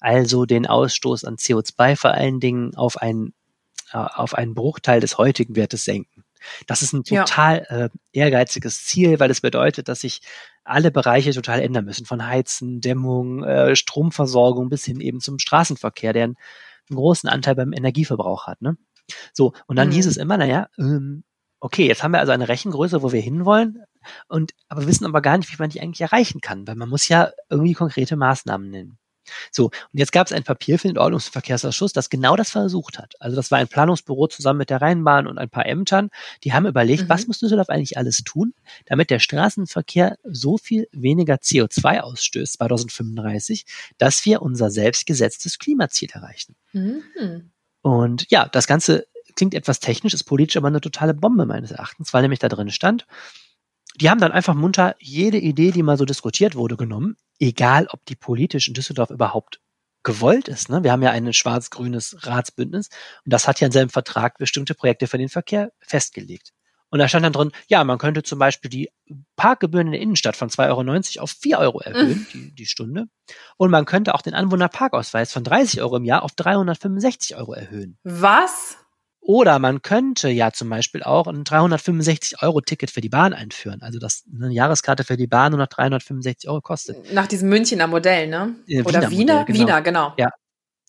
also den Ausstoß an CO2 vor allen Dingen auf einen, äh, auf einen Bruchteil des heutigen Wertes senken. Das ist ein total ja. äh, ehrgeiziges Ziel, weil es bedeutet, dass sich alle Bereiche total ändern müssen, von Heizen, Dämmung, äh, Stromversorgung bis hin eben zum Straßenverkehr, der einen, einen großen Anteil beim Energieverbrauch hat. Ne? So, und dann mhm. hieß es immer, naja, ähm, okay, jetzt haben wir also eine Rechengröße, wo wir hinwollen, und aber wissen aber gar nicht, wie man die eigentlich erreichen kann, weil man muss ja irgendwie konkrete Maßnahmen nennen. So, und jetzt gab es ein Papier für den Ordnungs- und Verkehrsausschuss, das genau das versucht hat. Also das war ein Planungsbüro zusammen mit der Rheinbahn und ein paar Ämtern. Die haben überlegt, mhm. was muss Düsseldorf eigentlich alles tun, damit der Straßenverkehr so viel weniger CO2 ausstößt 2035, dass wir unser selbstgesetztes Klimaziel erreichen. Mhm. Und ja, das Ganze klingt etwas technisch, ist politisch aber eine totale Bombe meines Erachtens, weil nämlich da drin stand, die haben dann einfach munter jede Idee, die mal so diskutiert wurde, genommen, egal ob die politisch in Düsseldorf überhaupt gewollt ist. Ne? Wir haben ja ein schwarz-grünes Ratsbündnis und das hat ja in seinem Vertrag bestimmte Projekte für den Verkehr festgelegt. Und da stand dann drin, ja, man könnte zum Beispiel die Parkgebühren in der Innenstadt von 2,90 Euro auf 4 Euro erhöhen, die, die Stunde. Und man könnte auch den Anwohnerparkausweis von 30 Euro im Jahr auf 365 Euro erhöhen. Was? Oder man könnte ja zum Beispiel auch ein 365-Euro-Ticket für die Bahn einführen. Also dass eine Jahreskarte für die Bahn nur noch 365 Euro kostet. Nach diesem Münchner Modell, ne? Äh, Oder Wiener? Wiener, genau. Wiener, genau. Ja,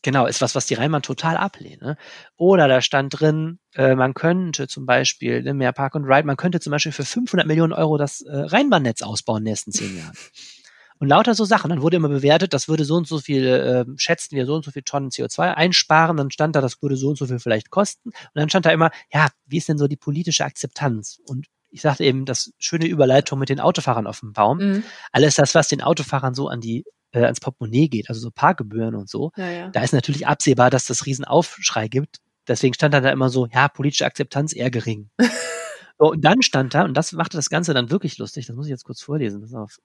Genau, ist was, was die Rheinbahn total ablehnt. Ne? Oder da stand drin, äh, man könnte zum Beispiel ne, mehr Park und Ride, man könnte zum Beispiel für 500 Millionen Euro das äh, Rheinbahnnetz ausbauen in den nächsten zehn Jahren. Und lauter so Sachen. Dann wurde immer bewertet, das würde so und so viel, äh, schätzen wir so und so viel Tonnen CO2 einsparen. Dann stand da, das würde so und so viel vielleicht kosten. Und dann stand da immer, ja, wie ist denn so die politische Akzeptanz? Und ich sagte eben, das schöne Überleitung mit den Autofahrern auf dem Baum. Mhm. Alles das, was den Autofahrern so an die äh, ans Portemonnaie geht, also so Parkgebühren und so, ja, ja. da ist natürlich absehbar, dass das Riesenaufschrei gibt. Deswegen stand da immer so, ja, politische Akzeptanz eher gering. so, und dann stand da, und das machte das Ganze dann wirklich lustig, das muss ich jetzt kurz vorlesen. Pass auf.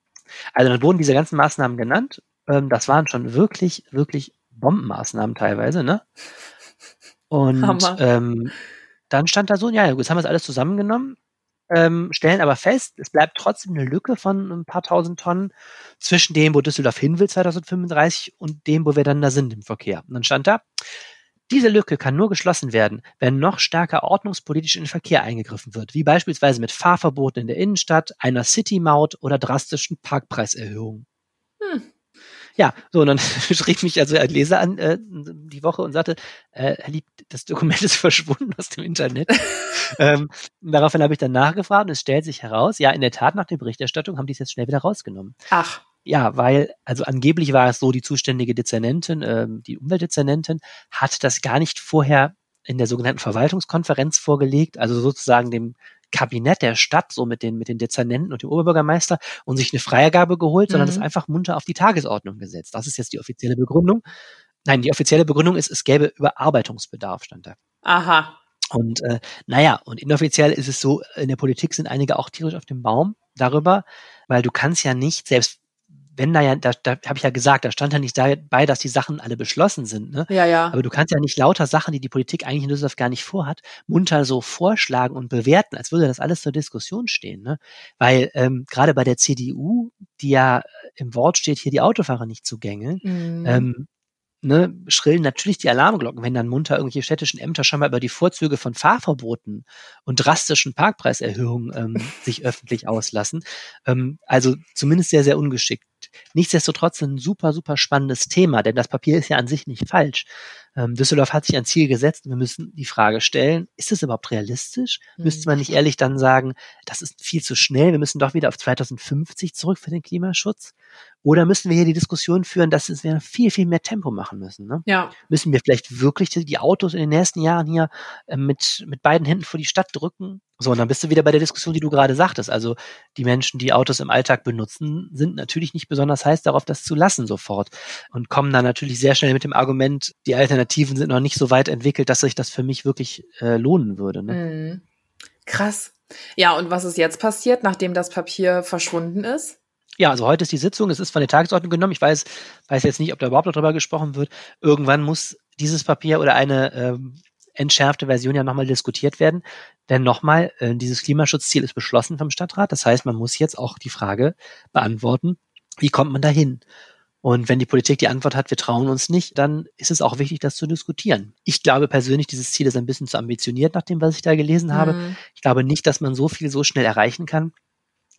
Also dann wurden diese ganzen Maßnahmen genannt. Ähm, das waren schon wirklich, wirklich Bombenmaßnahmen teilweise, ne? Und ähm, dann stand da so, ja, jetzt haben wir das alles zusammengenommen ähm, stellen aber fest, es bleibt trotzdem eine Lücke von ein paar tausend Tonnen zwischen dem, wo Düsseldorf hin will 2035 und dem, wo wir dann da sind im Verkehr. Und dann stand da, diese Lücke kann nur geschlossen werden, wenn noch stärker ordnungspolitisch in den Verkehr eingegriffen wird, wie beispielsweise mit Fahrverboten in der Innenstadt, einer City-Maut oder drastischen Parkpreiserhöhungen. Ja, so, und dann schrieb mich also ein Leser an äh, die Woche und sagte, äh, Herr Lieb, das Dokument ist verschwunden aus dem Internet. ähm, daraufhin habe ich dann nachgefragt und es stellt sich heraus, ja, in der Tat, nach der Berichterstattung haben die es jetzt schnell wieder rausgenommen. Ach. Ja, weil, also angeblich war es so, die zuständige Dezernentin, ähm, die Umweltdezernentin, hat das gar nicht vorher in der sogenannten Verwaltungskonferenz vorgelegt, also sozusagen dem Kabinett der Stadt, so mit den, mit den Dezernenten und dem Oberbürgermeister und sich eine Freigabe geholt, mhm. sondern es einfach munter auf die Tagesordnung gesetzt. Das ist jetzt die offizielle Begründung. Nein, die offizielle Begründung ist, es gäbe Überarbeitungsbedarf, stand da. Aha. Und äh, naja, und inoffiziell ist es so, in der Politik sind einige auch tierisch auf dem Baum darüber, weil du kannst ja nicht, selbst wenn da ja, da, da habe ich ja gesagt, da stand ja nicht dabei, dass die Sachen alle beschlossen sind. Ne? Ja, ja. Aber du kannst ja nicht lauter Sachen, die die Politik eigentlich in Düsseldorf gar nicht vorhat, munter so vorschlagen und bewerten, als würde das alles zur Diskussion stehen. Ne? Weil ähm, gerade bei der CDU, die ja im Wort steht, hier die Autofahrer nicht zu gängeln, mhm. ähm, ne, schrillen natürlich die Alarmglocken, wenn dann munter irgendwelche städtischen Ämter schon mal über die Vorzüge von Fahrverboten und drastischen Parkpreiserhöhungen ähm, sich öffentlich auslassen. Ähm, also zumindest sehr, sehr ungeschickt. Nichtsdestotrotz ein super, super spannendes Thema, denn das Papier ist ja an sich nicht falsch. Ähm, Düsseldorf hat sich ein Ziel gesetzt und wir müssen die Frage stellen, ist es überhaupt realistisch? Mhm. Müsste man nicht ehrlich dann sagen, das ist viel zu schnell, wir müssen doch wieder auf 2050 zurück für den Klimaschutz? Oder müssen wir hier die Diskussion führen, dass wir viel, viel mehr Tempo machen müssen? Ne? Ja. Müssen wir vielleicht wirklich die Autos in den nächsten Jahren hier äh, mit, mit beiden Händen vor die Stadt drücken? So, und dann bist du wieder bei der Diskussion, die du gerade sagtest. Also die Menschen, die Autos im Alltag benutzen, sind natürlich nicht besonders heiß darauf, das zu lassen sofort. Und kommen dann natürlich sehr schnell mit dem Argument, die Alternativen sind noch nicht so weit entwickelt, dass sich das für mich wirklich äh, lohnen würde. Ne? Mhm. Krass. Ja, und was ist jetzt passiert, nachdem das Papier verschwunden ist? Ja, also heute ist die Sitzung, es ist von der Tagesordnung genommen. Ich weiß, weiß jetzt nicht, ob da überhaupt noch drüber gesprochen wird. Irgendwann muss dieses Papier oder eine ähm, entschärfte Version ja nochmal diskutiert werden. Denn nochmal, äh, dieses Klimaschutzziel ist beschlossen vom Stadtrat. Das heißt, man muss jetzt auch die Frage beantworten, wie kommt man dahin? Und wenn die Politik die Antwort hat, wir trauen uns nicht, dann ist es auch wichtig, das zu diskutieren. Ich glaube persönlich, dieses Ziel ist ein bisschen zu ambitioniert nach dem, was ich da gelesen habe. Mhm. Ich glaube nicht, dass man so viel so schnell erreichen kann.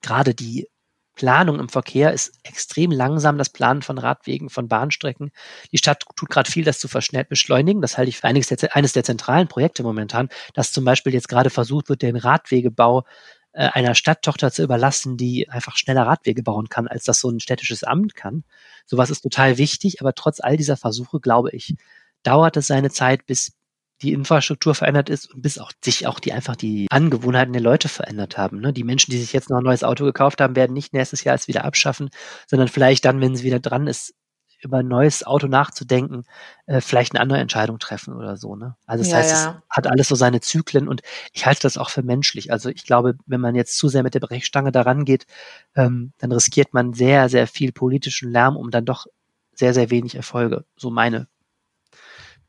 Gerade die Planung im Verkehr ist extrem langsam, das Planen von Radwegen, von Bahnstrecken. Die Stadt tut gerade viel, das zu beschleunigen. Das halte ich für eines der, eines der zentralen Projekte momentan, dass zum Beispiel jetzt gerade versucht wird, den Radwegebau äh, einer Stadttochter zu überlassen, die einfach schneller Radwege bauen kann, als das so ein städtisches Amt kann. Sowas ist total wichtig, aber trotz all dieser Versuche, glaube ich, dauert es seine Zeit, bis die Infrastruktur verändert ist und bis auch sich auch die einfach die Angewohnheiten der Leute verändert haben. Ne? Die Menschen, die sich jetzt noch ein neues Auto gekauft haben, werden nicht nächstes Jahr es wieder abschaffen, sondern vielleicht dann, wenn es wieder dran ist, über ein neues Auto nachzudenken, äh, vielleicht eine andere Entscheidung treffen oder so. Ne? Also das ja, heißt, ja. es hat alles so seine Zyklen und ich halte das auch für menschlich. Also ich glaube, wenn man jetzt zu sehr mit der Brechstange daran geht, ähm, dann riskiert man sehr, sehr viel politischen Lärm, um dann doch sehr, sehr wenig Erfolge. So meine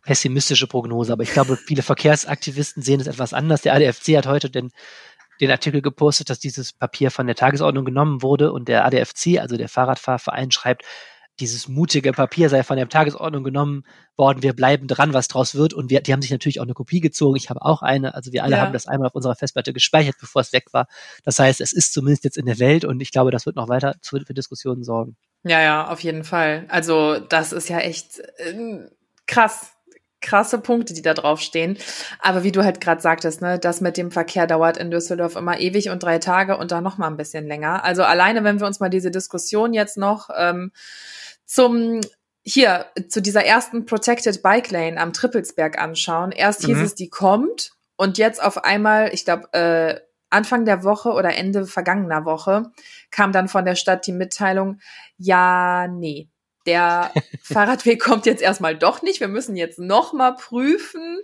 pessimistische Prognose, aber ich glaube, viele Verkehrsaktivisten sehen es etwas anders. Der ADFC hat heute den, den Artikel gepostet, dass dieses Papier von der Tagesordnung genommen wurde und der ADFC, also der Fahrradfahrverein, schreibt, dieses mutige Papier sei von der Tagesordnung genommen worden, wir bleiben dran, was draus wird. Und wir, die haben sich natürlich auch eine Kopie gezogen. Ich habe auch eine. Also wir alle ja. haben das einmal auf unserer Festplatte gespeichert, bevor es weg war. Das heißt, es ist zumindest jetzt in der Welt und ich glaube, das wird noch weiter für Diskussionen sorgen. Ja, ja, auf jeden Fall. Also das ist ja echt äh, krass krasse Punkte, die da drauf stehen. Aber wie du halt gerade sagtest, ne, das mit dem Verkehr dauert in Düsseldorf immer ewig und drei Tage und dann noch mal ein bisschen länger. Also alleine, wenn wir uns mal diese Diskussion jetzt noch ähm, zum hier zu dieser ersten Protected Bike Lane am Trippelsberg anschauen. Erst hieß mhm. es, die kommt und jetzt auf einmal, ich glaube, äh, Anfang der Woche oder Ende vergangener Woche kam dann von der Stadt die Mitteilung, ja, nee, der Fahrradweg kommt jetzt erstmal doch nicht. Wir müssen jetzt noch mal prüfen,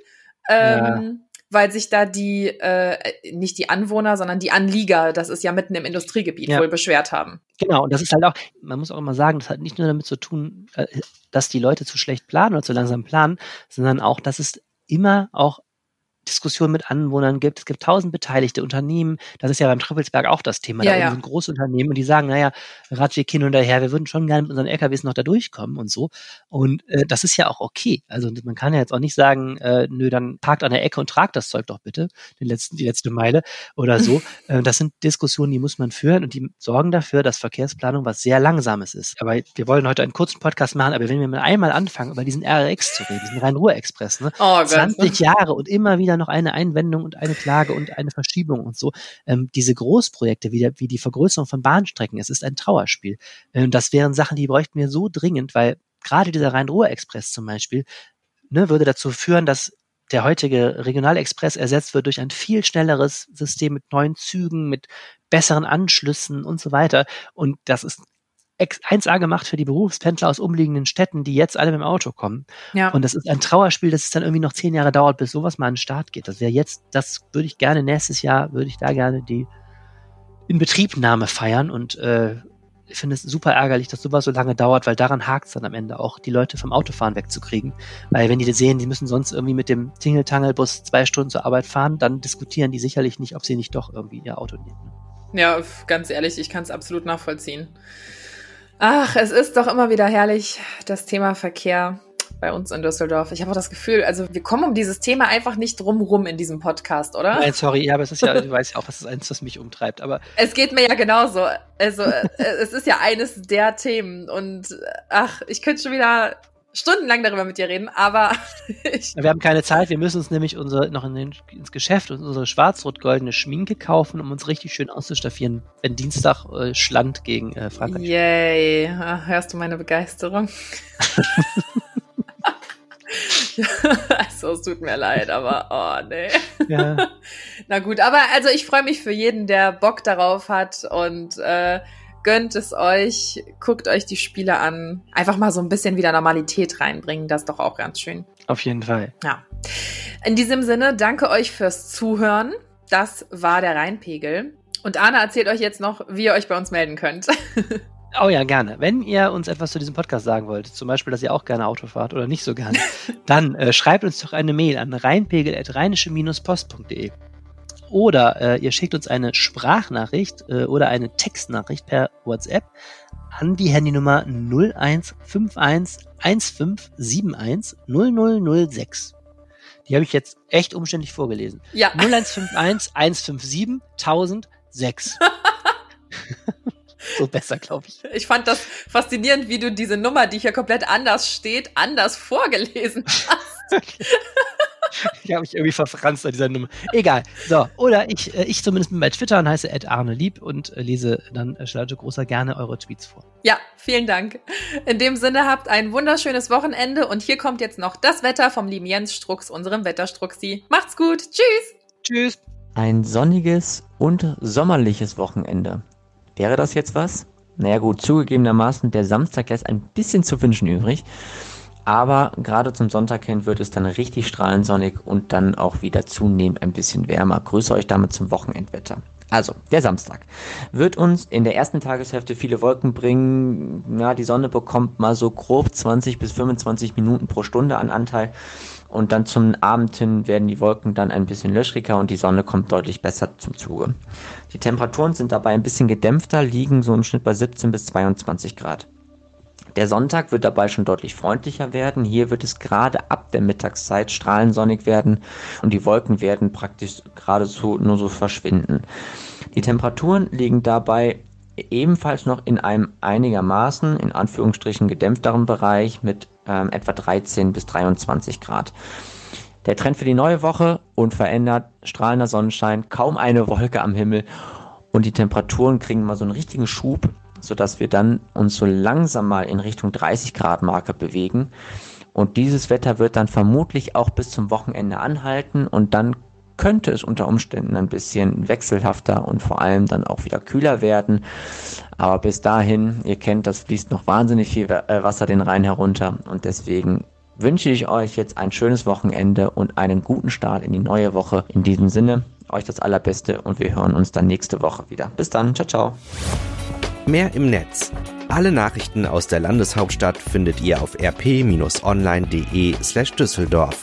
ähm, ja. weil sich da die, äh, nicht die Anwohner, sondern die Anlieger, das ist ja mitten im Industriegebiet, ja. wohl beschwert haben. Genau, und das ist halt auch, man muss auch immer sagen, das hat nicht nur damit zu tun, äh, dass die Leute zu schlecht planen oder zu langsam planen, sondern auch, dass es immer auch Diskussionen mit Anwohnern gibt. Es gibt tausend beteiligte Unternehmen. Das ist ja beim Trippelsberg auch das Thema. Ja, da ja. sind Großunternehmen und die sagen, naja, Radweg hin und her, wir würden schon gerne mit unseren LKWs noch da durchkommen und so. Und äh, das ist ja auch okay. Also man kann ja jetzt auch nicht sagen, äh, nö, dann parkt an der Ecke und tragt das Zeug doch bitte, den letzten, die letzte Meile oder so. äh, das sind Diskussionen, die muss man führen und die sorgen dafür, dass Verkehrsplanung was sehr Langsames ist. Aber wir wollen heute einen kurzen Podcast machen, aber wenn wir mal einmal anfangen, über diesen RX zu reden, diesen Rhein-Ruhr-Express, ne? Oh, 20 Jahre und immer wieder noch eine Einwendung und eine Klage und eine Verschiebung und so. Ähm, diese Großprojekte wie, der, wie die Vergrößerung von Bahnstrecken, es ist ein Trauerspiel. Ähm, das wären Sachen, die bräuchten wir so dringend, weil gerade dieser Rhein-Ruhr-Express zum Beispiel ne, würde dazu führen, dass der heutige Regionalexpress ersetzt wird durch ein viel schnelleres System mit neuen Zügen, mit besseren Anschlüssen und so weiter. Und das ist 1A gemacht für die Berufspendler aus umliegenden Städten, die jetzt alle mit dem Auto kommen. Ja. Und das ist ein Trauerspiel, dass es dann irgendwie noch zehn Jahre dauert, bis sowas mal an den Start geht. Das wäre jetzt, das würde ich gerne nächstes Jahr, würde ich da gerne die Inbetriebnahme feiern und äh, ich finde es super ärgerlich, dass sowas so lange dauert, weil daran hakt es dann am Ende auch, die Leute vom Autofahren wegzukriegen. Weil wenn die sehen, die müssen sonst irgendwie mit dem Tingeltangelbus zwei Stunden zur Arbeit fahren, dann diskutieren die sicherlich nicht, ob sie nicht doch irgendwie ihr Auto nehmen. Ja, ganz ehrlich, ich kann es absolut nachvollziehen. Ach, es ist doch immer wieder herrlich, das Thema Verkehr. bei uns in Düsseldorf. Ich habe auch das Gefühl, also wir kommen um dieses Thema einfach nicht drumrum in diesem Podcast, oder? Nein, sorry, ja, aber es ist ja, du weißt ja auch, was ist eins, was mich umtreibt. Aber es geht mir ja genauso. Also äh, es ist ja eines der Themen und ach, ich könnte schon wieder stundenlang darüber mit dir reden, aber wir haben keine Zeit. Wir müssen uns nämlich unser, noch in den, ins Geschäft und unsere schwarz-rot-goldene Schminke kaufen, um uns richtig schön auszustaffieren, wenn Dienstag äh, Schland gegen äh, Frankreich. Yay, Ach, hörst du meine Begeisterung? also, es tut mir leid, aber oh nee. Ja. Na gut, aber also ich freue mich für jeden, der Bock darauf hat und äh, gönnt es euch, guckt euch die Spiele an. Einfach mal so ein bisschen wieder Normalität reinbringen, das ist doch auch ganz schön. Auf jeden Fall. Ja. In diesem Sinne, danke euch fürs Zuhören. Das war der Rheinpegel. Und Anna erzählt euch jetzt noch, wie ihr euch bei uns melden könnt. Oh ja, gerne. Wenn ihr uns etwas zu diesem Podcast sagen wollt, zum Beispiel, dass ihr auch gerne Auto fahrt oder nicht so gerne, dann äh, schreibt uns doch eine Mail an rheinpegel.rheinische-post.de. Oder äh, ihr schickt uns eine Sprachnachricht äh, oder eine Textnachricht per WhatsApp an die Handynummer 0151 1571 0006. Die habe ich jetzt echt umständlich vorgelesen. Ja. 0151 157 1006. so besser, glaube ich. Ich fand das faszinierend, wie du diese Nummer, die hier komplett anders steht, anders vorgelesen hast. ich habe mich irgendwie verfranst an dieser Nummer. Egal. So, oder ich, äh, ich zumindest bin bei Twitter und heiße Ed Arne Lieb und äh, lese dann äh, Charlotte Großer gerne eure Tweets vor. Ja, vielen Dank. In dem Sinne habt ein wunderschönes Wochenende und hier kommt jetzt noch das Wetter vom lieben Jens Strux, unserem Wetterstruxi. Macht's gut. Tschüss. Tschüss. Ein sonniges und sommerliches Wochenende. Wäre das jetzt was? Naja gut, zugegebenermaßen, der Samstag lässt ein bisschen zu wünschen übrig. Aber gerade zum Sonntag hin wird es dann richtig strahlensonnig und dann auch wieder zunehmend ein bisschen wärmer. Grüße euch damit zum Wochenendwetter. Also, der Samstag wird uns in der ersten Tageshälfte viele Wolken bringen. Ja, die Sonne bekommt mal so grob 20 bis 25 Minuten pro Stunde an Anteil. Und dann zum Abend hin werden die Wolken dann ein bisschen löchriger und die Sonne kommt deutlich besser zum Zuge. Die Temperaturen sind dabei ein bisschen gedämpfter, liegen so im Schnitt bei 17 bis 22 Grad. Der Sonntag wird dabei schon deutlich freundlicher werden. Hier wird es gerade ab der Mittagszeit strahlensonnig werden und die Wolken werden praktisch geradezu nur so verschwinden. Die Temperaturen liegen dabei ebenfalls noch in einem einigermaßen, in Anführungsstrichen, gedämpfteren Bereich mit ähm, etwa 13 bis 23 Grad. Der Trend für die neue Woche unverändert, strahlender Sonnenschein, kaum eine Wolke am Himmel und die Temperaturen kriegen mal so einen richtigen Schub sodass wir dann uns so langsam mal in Richtung 30 Grad Marke bewegen. Und dieses Wetter wird dann vermutlich auch bis zum Wochenende anhalten und dann könnte es unter Umständen ein bisschen wechselhafter und vor allem dann auch wieder kühler werden. Aber bis dahin, ihr kennt, das fließt noch wahnsinnig viel äh, Wasser den Rhein herunter und deswegen wünsche ich euch jetzt ein schönes Wochenende und einen guten Start in die neue Woche. In diesem Sinne, euch das Allerbeste und wir hören uns dann nächste Woche wieder. Bis dann, ciao, ciao. Mehr im Netz. Alle Nachrichten aus der Landeshauptstadt findet ihr auf rp-online.de slash Düsseldorf.